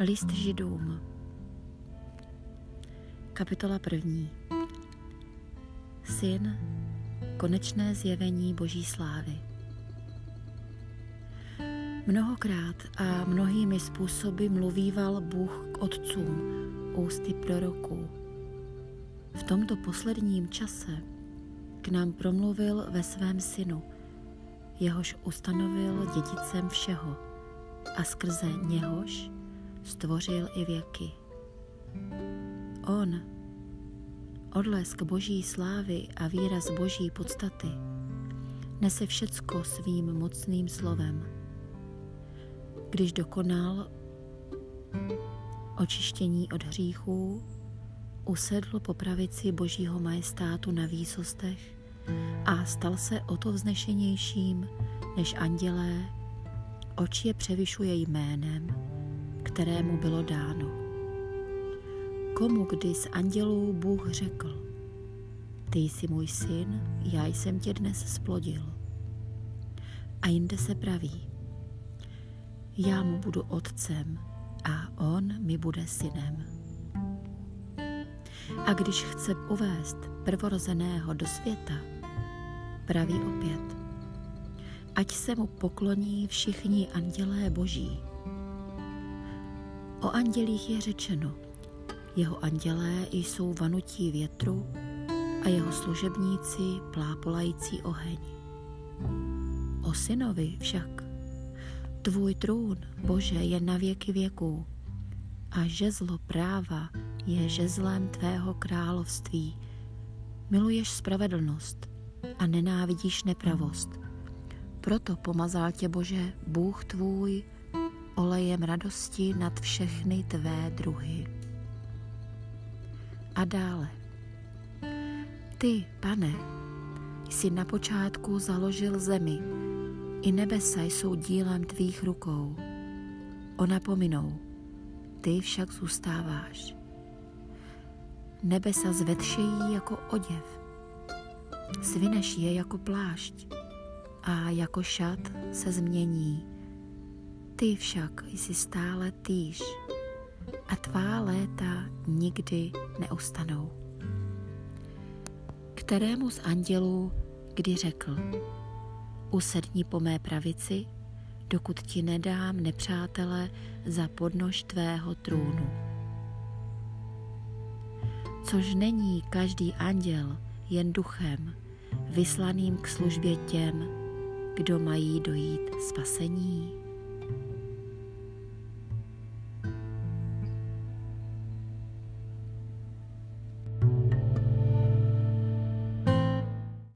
List židům. Kapitola první. Syn, konečné zjevení Boží slávy. Mnohokrát a mnohými způsoby mluvíval Bůh k otcům ústy proroků. V tomto posledním čase k nám promluvil ve svém synu, jehož ustanovil dědicem všeho a skrze něhož stvořil i věky. On, odlesk boží slávy a výraz boží podstaty, nese všecko svým mocným slovem. Když dokonal očištění od hříchů, usedl po pravici božího majestátu na výsostech a stal se o to vznešenějším než andělé, oči je převyšuje jménem, kterému bylo dáno. Komu kdy z andělů Bůh řekl, ty jsi můj syn, já jsem tě dnes splodil. A jinde se praví, já mu budu otcem a on mi bude synem. A když chce uvést prvorozeného do světa, praví opět, ať se mu pokloní všichni andělé boží. O andělích je řečeno, jeho andělé jsou vanutí větru a jeho služebníci plápolající oheň. O synovi však, tvůj trůn, Bože, je na věky věků a žezlo práva je žezlem tvého království. Miluješ spravedlnost a nenávidíš nepravost. Proto pomazal tě Bože, Bůh tvůj, olejem radosti nad všechny tvé druhy. A dále. Ty, pane, jsi na počátku založil zemi, i nebesa jsou dílem tvých rukou. Ona pominou, ty však zůstáváš. Nebesa zvetšejí jako oděv, svineš je jako plášť a jako šat se změní. Ty však jsi stále týž a tvá léta nikdy neustanou. Kterému z andělů kdy řekl, usedni po mé pravici, dokud ti nedám nepřátele za podnož tvého trůnu. Což není každý anděl jen duchem, vyslaným k službě těm, kdo mají dojít spasení.